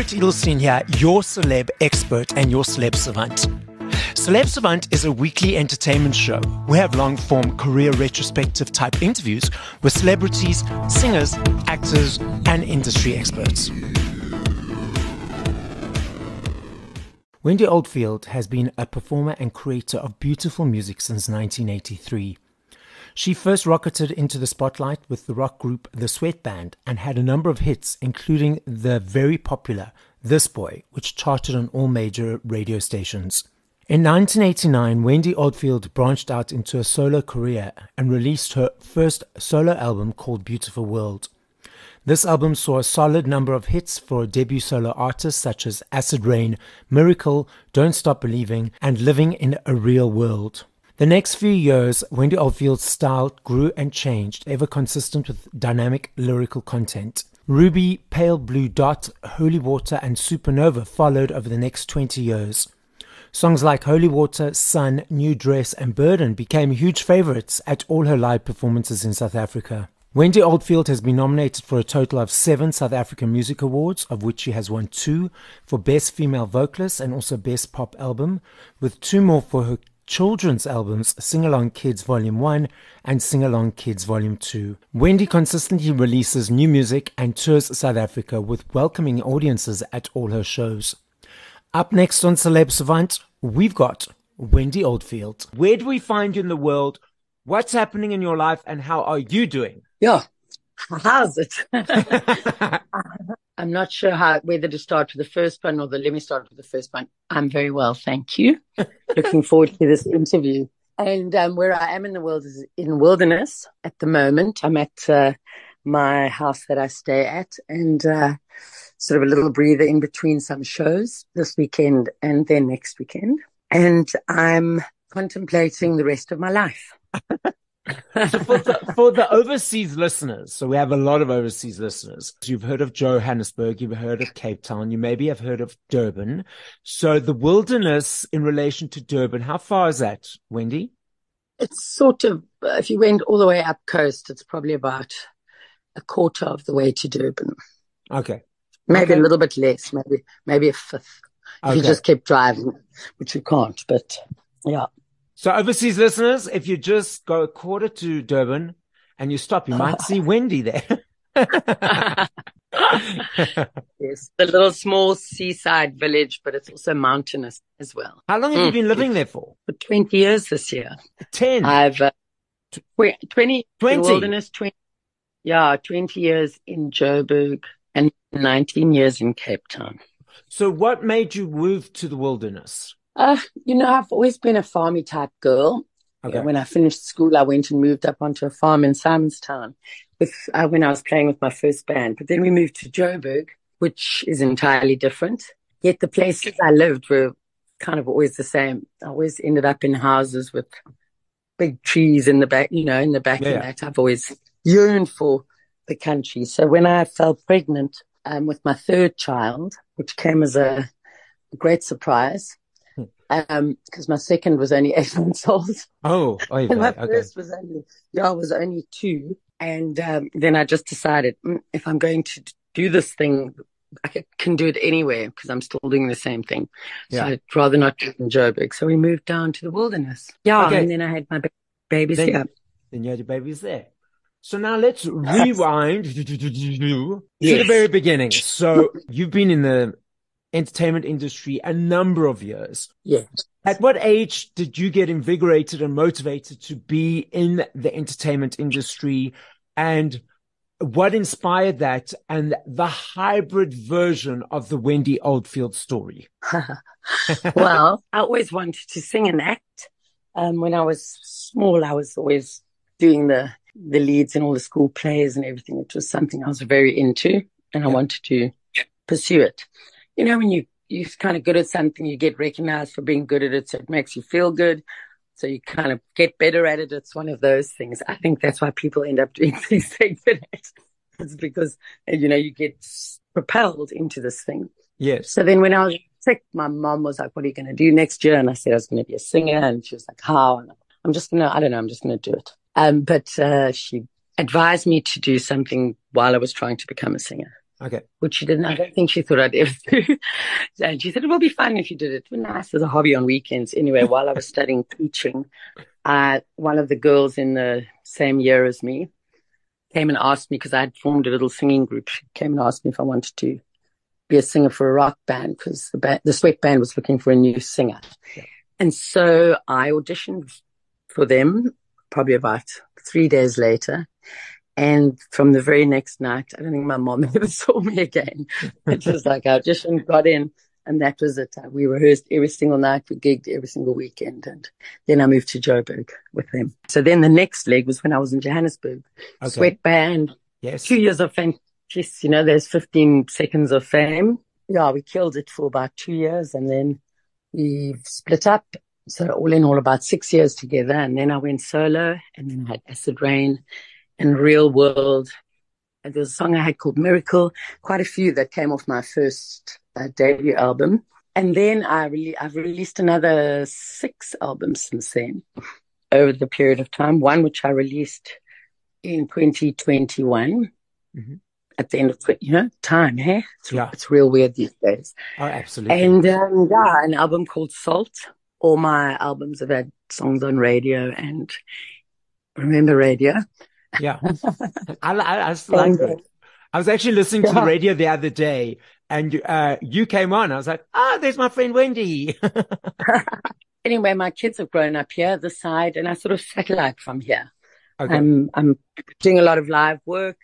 Barret Edelstein here, your celeb expert and your celeb savant. Celeb Savant is a weekly entertainment show. We have long form career retrospective type interviews with celebrities, singers, actors, and industry experts. Wendy Oldfield has been a performer and creator of beautiful music since 1983. She first rocketed into the spotlight with the rock group The Sweat Band and had a number of hits, including the very popular This Boy, which charted on all major radio stations. In 1989, Wendy Oldfield branched out into a solo career and released her first solo album called Beautiful World. This album saw a solid number of hits for debut solo artists such as Acid Rain, Miracle, Don't Stop Believing, and Living in a Real World. The next few years, Wendy Oldfield's style grew and changed, ever consistent with dynamic lyrical content. Ruby, Pale Blue Dot, Holy Water, and Supernova followed over the next 20 years. Songs like Holy Water, Sun, New Dress, and Burden became huge favorites at all her live performances in South Africa. Wendy Oldfield has been nominated for a total of seven South African Music Awards, of which she has won two for Best Female Vocalist and also Best Pop Album, with two more for her children's albums Sing Along Kids Volume 1 and Sing Along Kids Volume 2. Wendy consistently releases new music and tours South Africa with welcoming audiences at all her shows. Up next on Celeb Savant, we've got Wendy Oldfield. Where do we find you in the world? What's happening in your life and how are you doing? Yeah. How's it? I'm not sure how whether to start with the first one or the let me start with the first one. I'm very well, thank you. Looking forward to this interview. And um, where I am in the world is in wilderness at the moment. I'm at uh, my house that I stay at, and uh, sort of a little breather in between some shows this weekend and then next weekend. And I'm contemplating the rest of my life. so for the, for the overseas listeners, so we have a lot of overseas listeners. You've heard of Johannesburg, you've heard of Cape Town, you maybe have heard of Durban. So the wilderness in relation to Durban, how far is that, Wendy? It's sort of, if you went all the way up coast, it's probably about a quarter of the way to Durban. Okay. Maybe okay. a little bit less, maybe, maybe a fifth. If okay. you just kept driving, which you can't, but yeah. So overseas listeners, if you just go a quarter to Durban and you stop, you might see Wendy there. yes, the little small seaside village, but it's also mountainous as well. How long have mm. you been living there for? For 20 years this year. 10? I've, uh, tw- 20, 20? wilderness, 20, yeah, 20 years in Joburg and 19 years in Cape Town. So what made you move to the wilderness? Uh, you know, I've always been a farmy type girl. Okay. When I finished school, I went and moved up onto a farm in Simonstown with uh, when I was playing with my first band. But then we moved to Joburg, which is entirely different. Yet the places I lived were kind of always the same. I always ended up in houses with big trees in the back, you know, in the back yeah. of that. I've always yearned for the country. So when I fell pregnant um, with my third child, which came as a great surprise, um, because my second was only eight months old. Oh, oh and my okay. first was only, yeah, was only two. And um, then I just decided mm, if I'm going to do this thing, I can do it anywhere because I'm still doing the same thing. Yeah. So I'd rather not do it in Joburg. So we moved down to the wilderness. Yeah. Okay. And then I had my babies then, here. Then you had your babies there. So now let's rewind to the very beginning. So you've been in the entertainment industry a number of years. Yes. At what age did you get invigorated and motivated to be in the entertainment industry and what inspired that and the hybrid version of the Wendy Oldfield story? well, I always wanted to sing and act. Um, when I was small, I was always doing the, the leads in all the school plays and everything. It was something I was very into and I wanted to pursue it you know, when you, you're kind of good at something, you get recognized for being good at it. So it makes you feel good. So you kind of get better at it. It's one of those things. I think that's why people end up doing these things they good at. It's because, you know, you get propelled into this thing. Yes. So then when I was sick, my mom was like, what are you going to do next year? And I said, I was going to be a singer. And she was like, how? And I'm just going to, I don't know, I'm just going to do it. Um, but, uh, she advised me to do something while I was trying to become a singer. Okay. Which she didn't, I don't think she thought I'd ever do. and she said, it will be fun if you did it. It be nice as a hobby on weekends. Anyway, while I was studying teaching, uh, one of the girls in the same year as me came and asked me because I had formed a little singing group. She came and asked me if I wanted to be a singer for a rock band because the band, the Sweat Band was looking for a new singer. Yeah. And so I auditioned for them probably about three days later. And from the very next night, I don't think my mom ever saw me again. It was like I auditioned, got in, and that was it. Uh, we rehearsed every single night. We gigged every single weekend. And then I moved to Joburg with them. So then the next leg was when I was in Johannesburg. Okay. Sweat band. Yes. Two years of fame. Just, you know, there's 15 seconds of fame. Yeah, we killed it for about two years and then we split up. So all in all, about six years together. And then I went solo and then I had Acid Rain and Real World. And there was a song I had called Miracle, quite a few that came off my first uh, debut album. And then I really, I've released another six albums since then over the period of time. One which I released in 2021 mm-hmm. at the end of, you know, time, hey? It's, yeah. it's real weird these days. Oh, absolutely. And um, yeah, an album called Salt. All my albums have had songs on radio and remember radio. Yeah. I, I, I like it. I was actually listening yeah. to the radio the other day and uh, you came on. I was like, ah, oh, there's my friend Wendy. anyway, my kids have grown up here, the side, and I sort of satellite from here. Okay. I'm, I'm doing a lot of live work.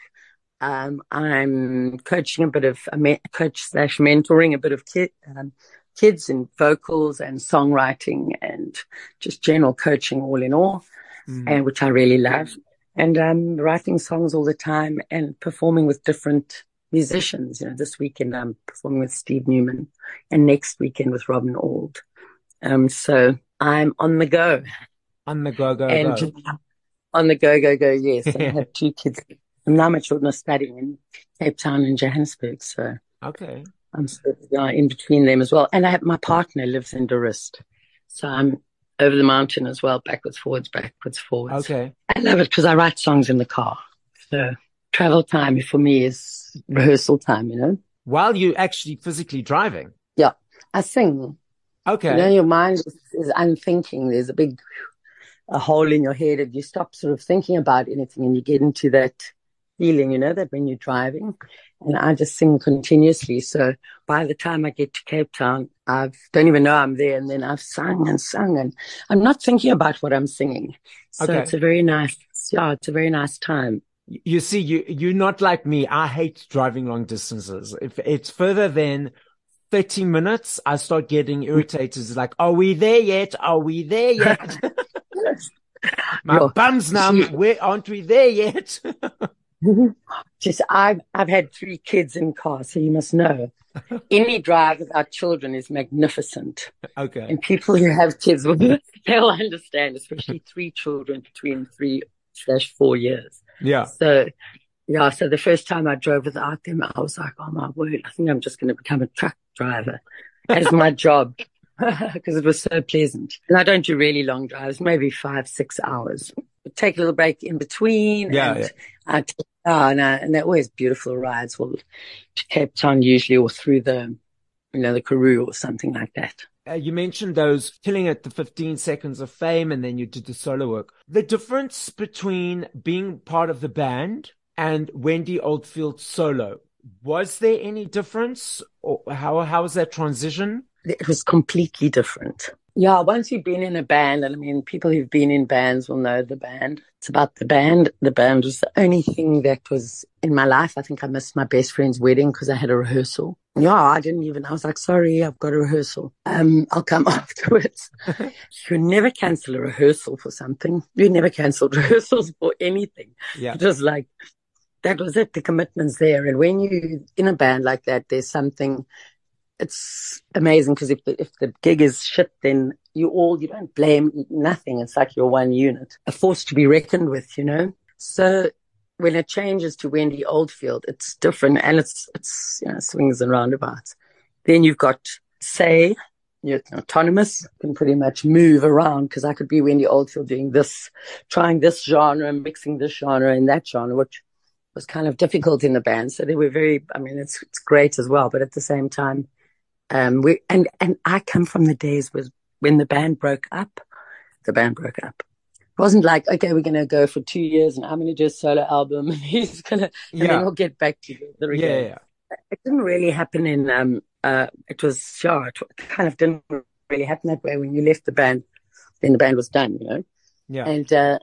Um, I'm coaching a bit of a me- coach slash mentoring a bit of kid, um, kids in vocals and songwriting and just general coaching all in all, mm. and which I really love. And I'm writing songs all the time and performing with different musicians. You know, this weekend I'm performing with Steve Newman and next weekend with Robin Auld. Um, so I'm on the go. On the go, go, and go. On the go, go, go, yes. I have two kids. Now my children are studying in Cape Town and Johannesburg. So okay. I'm sort of uh, in between them as well. And I have my partner lives in De Rust. So I'm over the mountain as well, backwards, forwards, backwards, forwards. Okay. I love it because I write songs in the car. So travel time for me is rehearsal time, you know. While you're actually physically driving? Yeah. I sing. Okay. You know, your mind is, is unthinking. There's a big a hole in your head and you stop sort of thinking about anything and you get into that feeling, you know, that when you're driving. And I just sing continuously. So by the time I get to Cape Town, I don't even know I'm there. And then I've sung and sung and I'm not thinking about what I'm singing. So okay. it's a very nice, yeah, it's a very nice time. You see, you, you're not like me. I hate driving long distances. If it's further than 30 minutes, I start getting irritated. It's like, are we there yet? Are we there yet? My no, bum's numb. Where aren't we there yet? Just I've I've had three kids in cars, so you must know. Any drive without children is magnificent. Okay. And people who have kids will they'll understand, especially three children between three slash four years. Yeah. So yeah, so the first time I drove without them, I was like, oh my word, I think I'm just going to become a truck driver as my job because it was so pleasant. And I don't do really long drives, maybe five, six hours. Take a little break in between. Yeah. And, yeah. Uh, take, oh, and, uh, and they're always beautiful rides. Well, to Cape Town usually or through the, you know, the Karoo or something like that. Uh, you mentioned those killing it the 15 seconds of fame and then you did the solo work. The difference between being part of the band and Wendy Oldfield solo, was there any difference or how, how was that transition? It was completely different. Yeah, once you've been in a band, and I mean, people who've been in bands will know the band. It's about the band. The band was the only thing that was in my life. I think I missed my best friend's wedding because I had a rehearsal. Yeah, I didn't even, I was like, sorry, I've got a rehearsal. Um, I'll come afterwards. you never cancel a rehearsal for something. You never cancelled rehearsals for anything. Yeah. It was like, that was it. The commitment's there. And when you in a band like that, there's something it's amazing because if the, if the gig is shit, then you all, you don't blame nothing. It's like you're one unit, a force to be reckoned with, you know? So when it changes to Wendy Oldfield, it's different and it's, it's, you know, swings and roundabouts. Then you've got say, you're autonomous, can pretty much move around because I could be Wendy Oldfield doing this, trying this genre, and mixing this genre and that genre, which was kind of difficult in the band. So they were very, I mean, it's, it's great as well. But at the same time, um, we, and, and I come from the days with when the band broke up, the band broke up. It wasn't like, okay, we're going to go for two years and I'm going to do a solo album and he's going to, and yeah. then we'll get back together again. Yeah, yeah. It didn't really happen in, um, uh, it was, yeah, it kind of didn't really happen that way when you left the band, then the band was done, you know? Yeah. And, uh,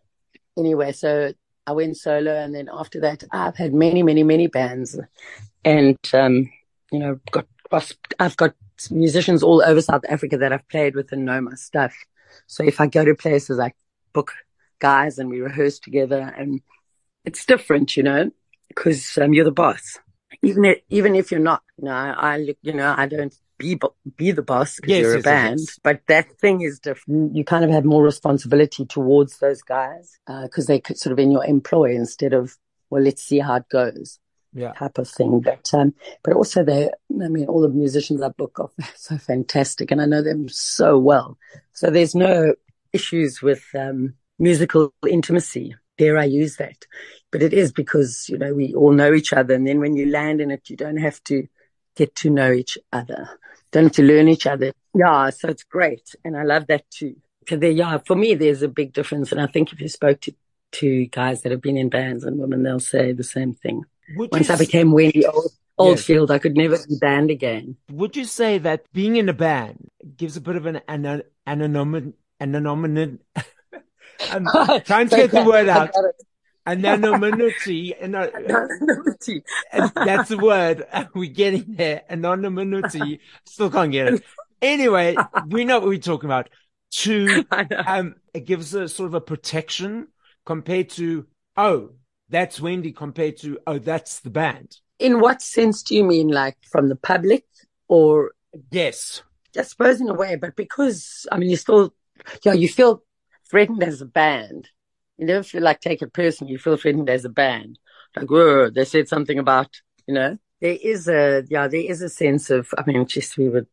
anyway, so I went solo, and then after that, I've had many, many, many bands, and um, you know, got I've got musicians all over South Africa that I've played with and know my stuff. So if I go to places, I book guys and we rehearse together, and it's different, you know, because um, you're the boss. Even if, even if you're not, you know, I, I you know, I don't be be the boss because yes, you're a yes, band. Yes. But that thing is different. You kind of have more responsibility towards those guys because uh, they sort of in your employ instead of well, let's see how it goes. Yeah. Type of thing. But um, but also they, I mean, all the musicians I book are so fantastic, and I know them so well. So there's no issues with um, musical intimacy. Dare I use that? But it is because you know we all know each other, and then when you land in it, you don't have to get to know each other, don't have to learn each other. Yeah, so it's great. And I love that too. So there, yeah, for me, there's a big difference. And I think if you spoke to, to guys that have been in bands and women, they'll say the same thing. Would Once I became Wendy Old, Oldfield, yes. I could never be banned again. Would you say that being in a band gives a bit of an anonymity? Anonymity. I'm trying to get the word out anonymity. anonymity. That's the word. We're getting there. Anonymity. Still can't get it. Anyway, we know what we're talking about. To, um, it gives a sort of a protection compared to, oh, that's Wendy compared to, oh, that's the band. In what sense do you mean? Like from the public or? Yes. I suppose in a way, but because, I mean, you still, yeah, you feel threatened as a band you never feel like take it personally. You feel threatened as a band. Like, whoa, they said something about, you know, there is a, yeah, there is a sense of, I mean, just we would,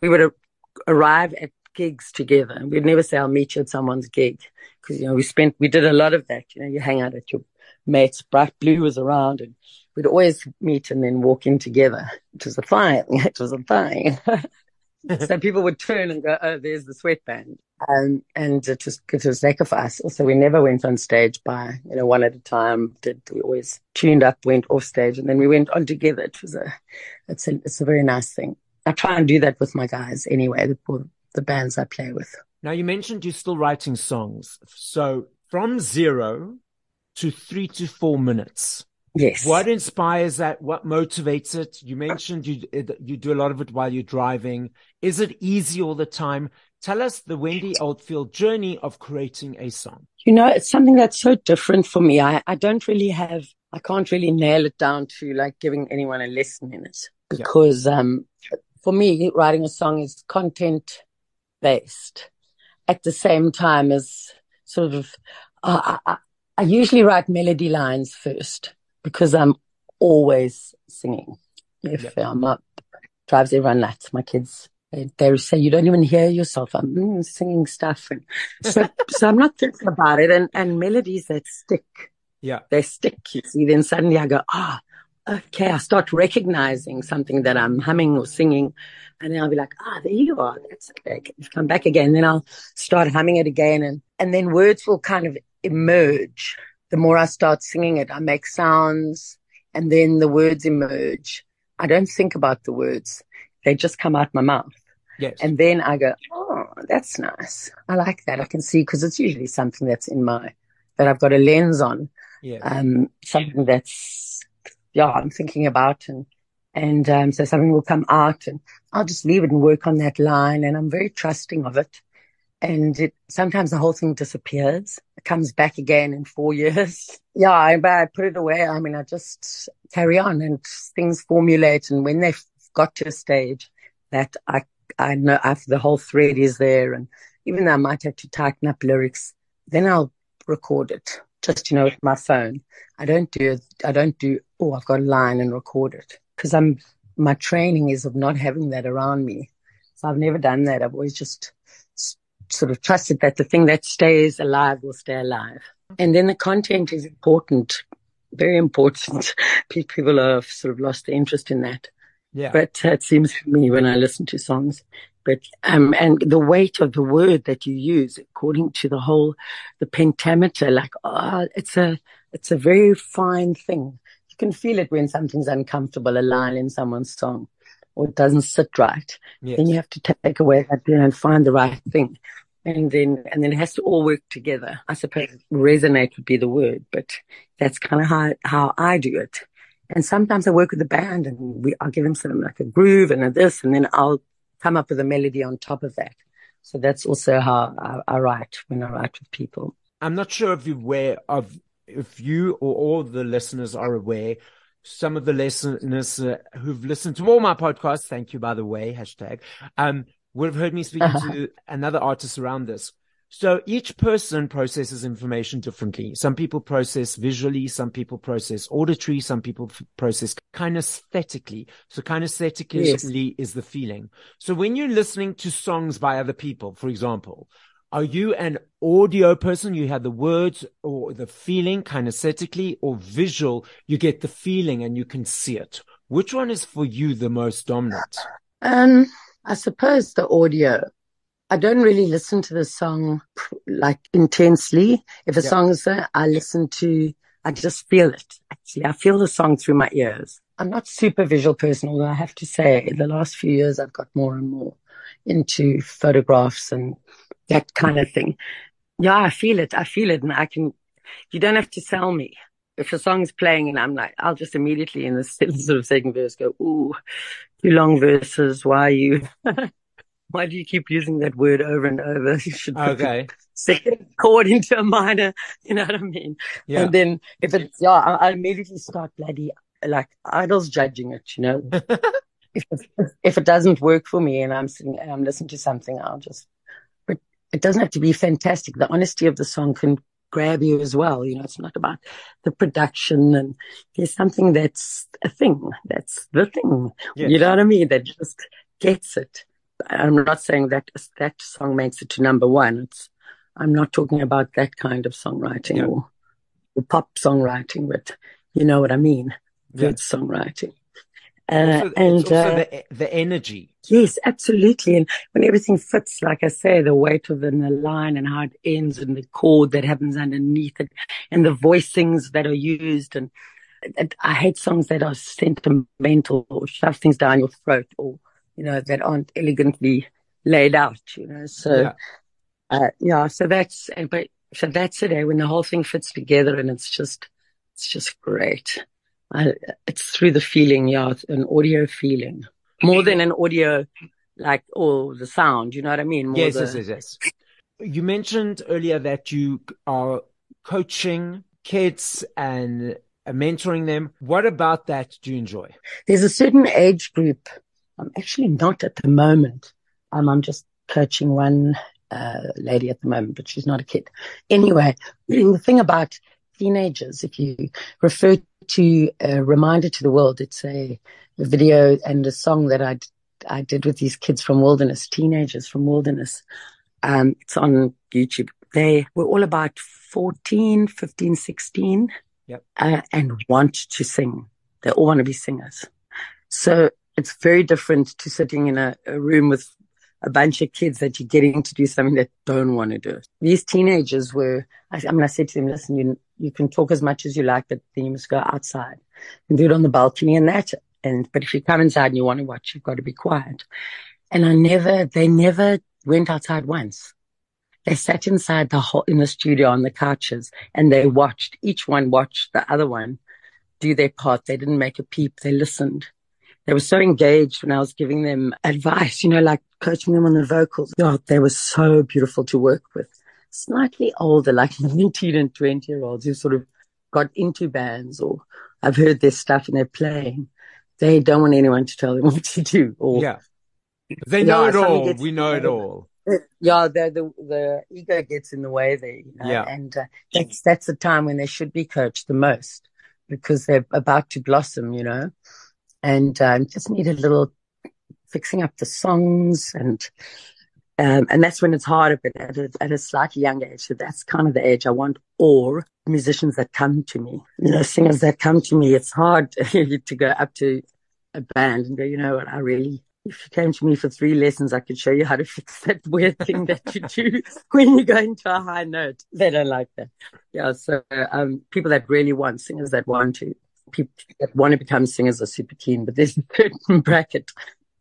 we would arrive at gigs together. We'd never say, I'll meet you at someone's gig. Cause, you know, we spent, we did a lot of that. You know, you hang out at your mates. Bright Blue was around and we'd always meet and then walk in together. It was a fine. It was a fine. so people would turn and go, "Oh, there's the sweatband," um, and it was it was sacrifice. So we never went on stage by you know one at a time. Did we always tuned up, went off stage, and then we went on together. It was a it's a it's a very nice thing. I try and do that with my guys anyway. The, the bands I play with. Now you mentioned you're still writing songs. So from zero to three to four minutes. Yes. What inspires that? What motivates it? You mentioned you you do a lot of it while you're driving. Is it easy all the time? Tell us the Wendy Oldfield journey of creating a song. You know, it's something that's so different for me. I, I don't really have, I can't really nail it down to like giving anyone a lesson in it because, yeah. um, for me, writing a song is content based at the same time as sort of, uh, I, I usually write melody lines first because I'm always singing. If I'm up, drives everyone nuts. My kids, they, they, say, you don't even hear yourself. I'm mm, singing stuff. And so, so I'm not thinking about it. And, and melodies that stick. Yeah. They stick, you see. Then suddenly I go, ah, oh, okay. I start recognizing something that I'm humming or singing. And then I'll be like, ah, oh, there you are. That's okay. Come back again. Then I'll start humming it again. And, and then words will kind of emerge the more I start singing it, I make sounds and then the words emerge. I don't think about the words. They just come out my mouth. Yes. And then I go, oh, that's nice. I like that. I can see because it's usually something that's in my, that I've got a lens on. Yeah. Um, something that's, yeah, I'm thinking about and, and, um, so something will come out and I'll just leave it and work on that line. And I'm very trusting of it and it sometimes the whole thing disappears. It comes back again in four years. yeah, I, I put it away. I mean, I just carry on and things formulate. And when they've got to a stage that I I know I've, the whole thread is there, and even though I might have to tighten up lyrics, then I'll record it. Just you know, with my phone. I don't do I don't do. Oh, I've got a line and record it because I'm my training is of not having that around me. So I've never done that. I've always just sort of trusted that the thing that stays alive will stay alive. And then the content is important very important. People have sort of lost the interest in that. Yeah. But it seems to me when I listen to songs. But, um, and the weight of the word that you use according to the whole, the pentameter, like, oh, it's a, it's a very fine thing. You can feel it when something's uncomfortable, a line in someone's song or it doesn't sit right. Yes. Then you have to take away that you know, and find the right thing. And then, and then it has to all work together. I suppose resonate would be the word, but that's kind of how, how I do it. And sometimes I work with the band and we, I'll give them some like a groove and a this, and then I'll come up with a melody on top of that. So that's also how I, I write when I write with people. I'm not sure if you're aware of, if you or all the listeners are aware, some of the listeners uh, who've listened to all my podcasts, thank you, by the way, hashtag, um, would have heard me speaking uh-huh. to another artist around this. So each person processes information differently. Some people process visually, some people process auditory, some people f- process kinesthetically. So kinesthetically yes. is the feeling. So when you're listening to songs by other people, for example, are you an audio person? You have the words or the feeling kinesthetically or visual? You get the feeling and you can see it. Which one is for you the most dominant? Um, I suppose the audio. I don't really listen to the song like intensely. If a yeah. song is there, I listen to, I just feel it. Actually, I feel the song through my ears. I'm not super visual person, although I have to say the last few years I've got more and more into photographs and that kind of thing. Yeah, I feel it. I feel it and I can, you don't have to sell me. If a song's playing and I'm like, I'll just immediately in the sort of second verse go, ooh, too long verses. Why are you, why do you keep using that word over and over? You should okay. second chord into a minor. You know what I mean? Yeah. And then if it's, yeah, I, I immediately start bloody like idols judging it, you know? if, it, if it doesn't work for me and I'm sitting and I'm listening to something, I'll just, but it doesn't have to be fantastic. The honesty of the song can grab you as well. You know, it's not about the production and there's something that's a thing. That's the thing. Yes. You know what I mean? That just gets it. I'm not saying that that song makes it to number one. It's, I'm not talking about that kind of songwriting yeah. or, or pop songwriting, but you know what I mean. Good yeah. songwriting. Uh, also, and uh, the, the energy. Yes, absolutely. And when everything fits, like I say, the weight of the, the line and how it ends and the chord that happens underneath it and the voicings that are used. And, and I hate songs that are sentimental or shove things down your throat or you know, that aren't elegantly laid out, you know. So, yeah, uh, yeah so that's, but, so that's it, eh, when the whole thing fits together and it's just, it's just great. I, it's through the feeling, yeah, an audio feeling more than an audio, like, or the sound, you know what I mean? More yes, the... yes, yes, yes. You mentioned earlier that you are coaching kids and mentoring them. What about that do you enjoy? There's a certain age group I'm actually not at the moment. Um, I'm just coaching one uh, lady at the moment, but she's not a kid. Anyway, the thing about teenagers, if you refer to a reminder to the world, it's a, a video and a song that I, I did with these kids from Wilderness, teenagers from Wilderness. Um, it's on YouTube. They were all about 14, 15, 16, yep. uh, and want to sing. They all want to be singers. So it's very different to sitting in a, a room with a bunch of kids that you're getting to do something that don't want to do. These teenagers were, I, I mean, I said to them, listen, you, you can talk as much as you like, but then you must go outside and do it on the balcony and that. And, but if you come inside and you want to watch, you've got to be quiet. And I never, they never went outside once. They sat inside the whole, in the studio on the couches and they watched, each one watched the other one do their part. They didn't make a peep. They listened they were so engaged when I was giving them advice, you know, like coaching them on the vocals. God, they were so beautiful to work with. Slightly older, like 19 and 20 year olds who sort of got into bands or I've heard their stuff and they're playing. They don't want anyone to tell them what to do. Or, yeah. They know yeah, it all. We know it all. Yeah, the, the the ego gets in the way there, you know, yeah. and uh, that's that's the time when they should be coached the most because they're about to blossom, you know and um, just need a little fixing up the songs and Um, and that's when it's harder, but at a, at a slightly younger age. So that's kind of the age I want. Or musicians that come to me, you know, singers that come to me. It's hard to go up to a band and go, you know what, I really, if you came to me for three lessons, I could show you how to fix that weird thing that you do when you go into a high note. They don't like that. Yeah. So, um, people that really want singers that want to, people that want to become singers are super keen, but there's a certain bracket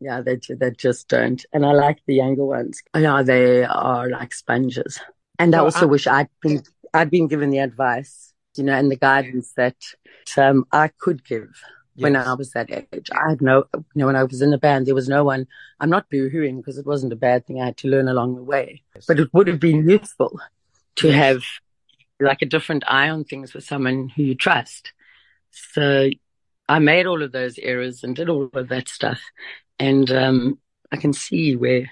yeah, they, they just don't. And I like the younger ones. Yeah, they are like sponges. And I also I, wish I'd been, I'd been given the advice, you know, and the guidance that um, I could give yes. when I was that age. I had no, you know, when I was in the band, there was no one, I'm not boohooing because it wasn't a bad thing. I had to learn along the way, yes. but it would have been useful to yes. have like a different eye on things with someone who you trust. So I made all of those errors and did all of that stuff. And um, I can see where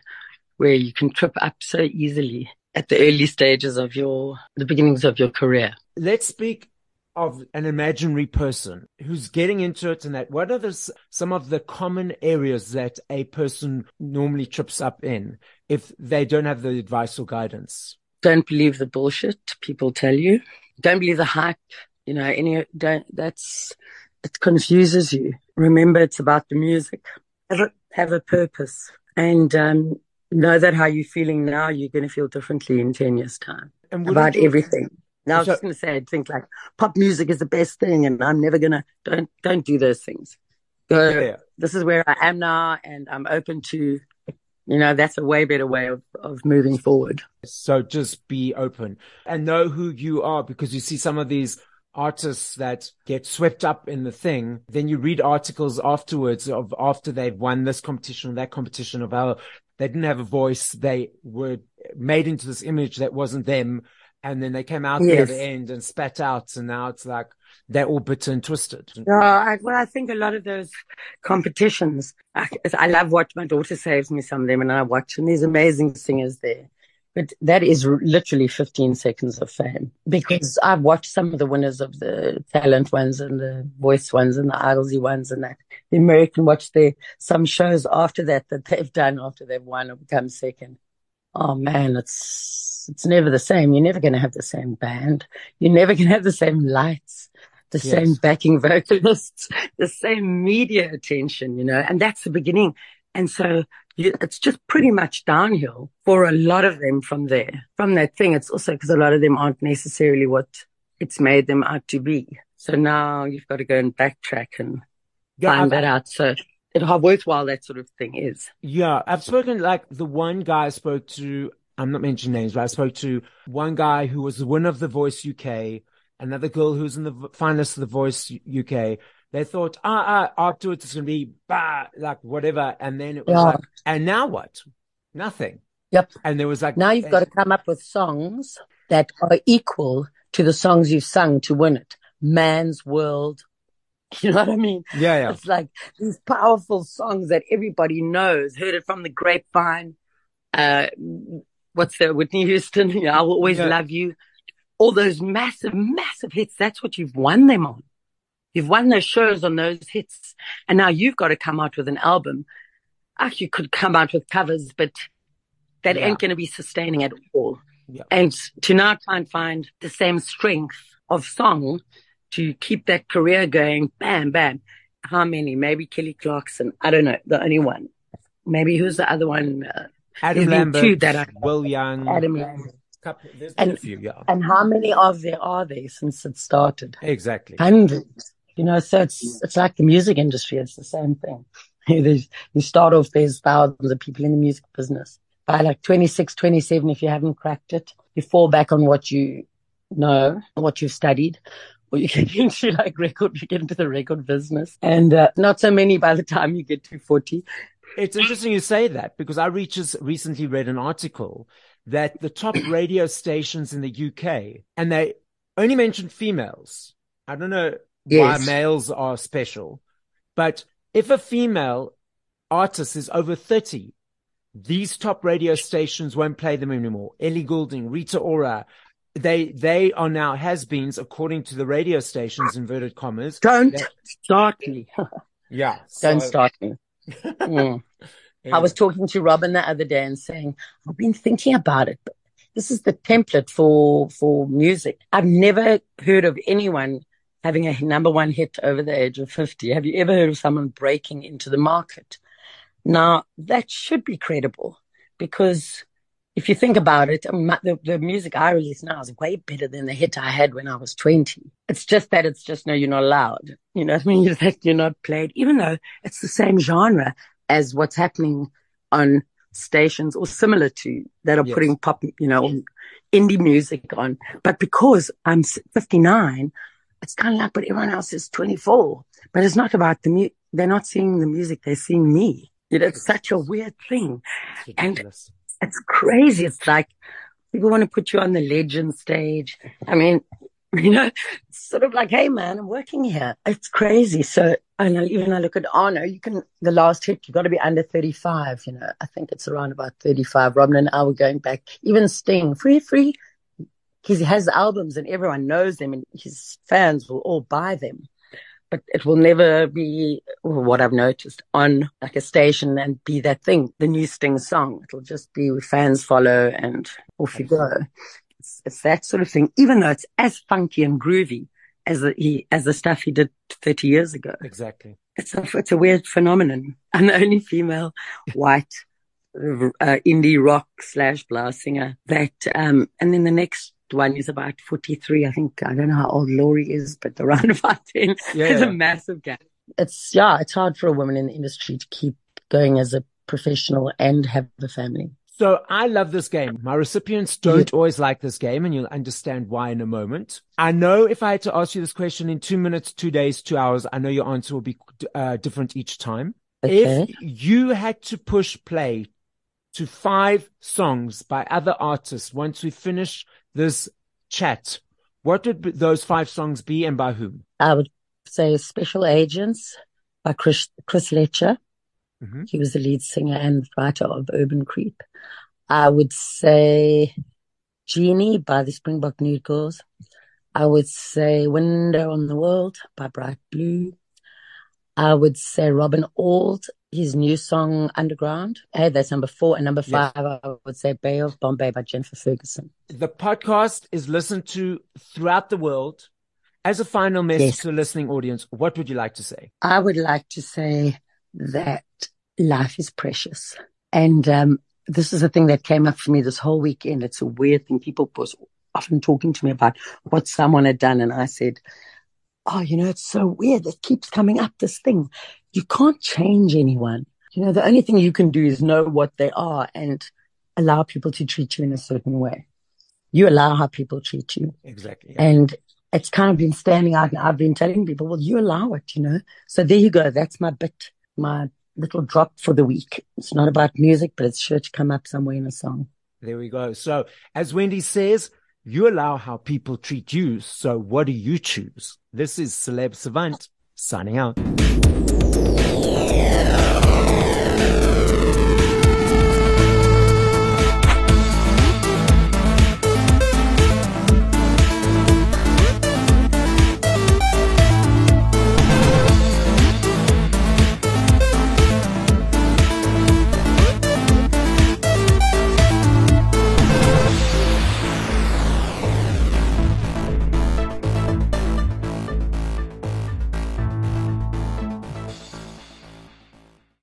where you can trip up so easily at the early stages of your the beginnings of your career. Let's speak of an imaginary person who's getting into it and that what are the, some of the common areas that a person normally trips up in if they don't have the advice or guidance? Don't believe the bullshit people tell you. Don't believe the hype you know any don't that's it confuses you remember it's about the music have a, have a purpose and um, know that how you're feeling now, you're going to feel differently in 10 years' time about you, everything. Now, I was just going to say, I think like pop music is the best thing, and I'm never going to, don't, don't do those things. Go, yeah. this is where I am now, and I'm open to, you know, that's a way better way of, of moving forward. So just be open and know who you are because you see some of these artists that get swept up in the thing, then you read articles afterwards of after they've won this competition or that competition of how they didn't have a voice. They were made into this image that wasn't them. And then they came out yes. the other end and spat out. And now it's like they're all bitter and twisted. Uh, I, well, I think a lot of those competitions, I, I love what my daughter saves me some of them and I watch and there's amazing singers there. But that is literally 15 seconds of fame because I've watched some of the winners of the talent ones and the voice ones and the idolsy ones and that. The American watch their, some shows after that that they've done after they've won or become second. Oh man, it's, it's never the same. You're never going to have the same band. You're never going to have the same lights, the yes. same backing vocalists, the same media attention, you know, and that's the beginning. And so it's just pretty much downhill for a lot of them from there. From that thing, it's also because a lot of them aren't necessarily what it's made them out to be. So now you've got to go and backtrack and yeah, find that out. So it, how worthwhile that sort of thing is. Yeah. I've spoken like the one guy I spoke to, I'm not mentioning names, but I spoke to one guy who was the winner of The Voice UK, another girl who's in the finalist of The Voice UK they thought, ah, ah, afterwards it's going to be bah, like whatever. And then it was yeah. like, and now what? Nothing. Yep. And there was like, now you've got to come up with songs that are equal to the songs you've sung to win it. Man's World. You know what I mean? Yeah, yeah. It's like these powerful songs that everybody knows, heard it from the grapevine. Uh, what's the Whitney Houston? You know, I will always yeah. love you. All those massive, massive hits. That's what you've won them on. You've won those shows on those hits. And now you've got to come out with an album. Actually, you could come out with covers, but that yeah. ain't going to be sustaining at all. Yeah. And to now try and find the same strength of song to keep that career going, bam, bam. How many? Maybe Kelly Clarkson. I don't know. The only one. Maybe who's the other one? Uh, Adam Lambert, that I, Will Young. Adam Lambert. and, few, yeah. and how many of there are there since it started? Exactly. Hundreds. You know, so it's, it's like the music industry. It's the same thing. you start off, there's thousands of people in the music business. By like 26, 27, if you haven't cracked it, you fall back on what you know, what you've studied, or you get into like record, you get into the record business and uh, not so many by the time you get to 40. It's interesting you say that because I recently read an article that the top radio stations in the UK and they only mentioned females. I don't know yes. why males are special. But if a female artist is over 30, these top radio stations won't play them anymore. Ellie Goulding, Rita Ora, they they are now has-beens according to the radio stations, inverted commas. Don't start me. yeah. Don't start me. Mm. Yeah. I was talking to Robin the other day and saying, I've been thinking about it. But this is the template for, for music. I've never heard of anyone having a number one hit over the age of 50. Have you ever heard of someone breaking into the market? Now that should be credible because if you think about it, um, the, the music I release now is way better than the hit I had when I was 20. It's just that it's just, no, you're not allowed. You know what I mean? That you're not played, even though it's the same genre as what's happening on stations or similar to that are yes. putting pop, you know, indie music on. But because I'm 59, it's kind of like, but everyone else is 24. But it's not about the music. They're not seeing the music. They're seeing me. You know, it's such a weird thing. And it's crazy. It's like people want to put you on the legend stage. I mean, you know, sort of like, hey man, I'm working here. It's crazy. So I know even I look at Arno, you can the last hit, you've got to be under 35, you know. I think it's around about 35. Robin and I were going back. Even Sting, free, free. He has albums and everyone knows them and his fans will all buy them but it will never be what I've noticed on like a station and be that thing, the new Sting song. It'll just be fans follow and off you go. It's, it's that sort of thing, even though it's as funky and groovy as the, he, as the stuff he did 30 years ago. Exactly. It's a, it's a weird phenomenon. I'm the only female white uh, indie rock slash blast singer that, um, and then the next one is about 43. I think, I don't know how old Laurie is, but around about 10. Yeah, There's a massive gap. It's, yeah, it's hard for a woman in the industry to keep going as a professional and have a family. So I love this game. My recipients don't yeah. always like this game and you'll understand why in a moment. I know if I had to ask you this question in two minutes, two days, two hours, I know your answer will be uh, different each time. Okay. If you had to push play to five songs by other artists once we finish this chat, what would those five songs be and by whom? I would say Special Agents by Chris, Chris Letcher. Mm-hmm. He was the lead singer and writer of Urban Creep. I would say Genie by the Springbok Nude Girls. I would say Window on the World by Bright Blue. I would say Robin Auld his new song Underground. Hey, that's number four. And number five, yes. I would say Bay of Bombay by Jennifer Ferguson. The podcast is listened to throughout the world. As a final message yes. to a listening audience, what would you like to say? I would like to say that life is precious. And um, this is a thing that came up for me this whole weekend. It's a weird thing. People was often talking to me about what someone had done. And I said, oh, you know, it's so weird. It keeps coming up, this thing. You can't change anyone. You know, the only thing you can do is know what they are and allow people to treat you in a certain way. You allow how people treat you. Exactly. Yeah. And it's kind of been standing out and I've been telling people, well, you allow it, you know? So there you go. That's my bit, my little drop for the week. It's not about music, but it's sure to come up somewhere in a song. There we go. So as Wendy says, you allow how people treat you. So what do you choose? This is Celeb Savant signing out.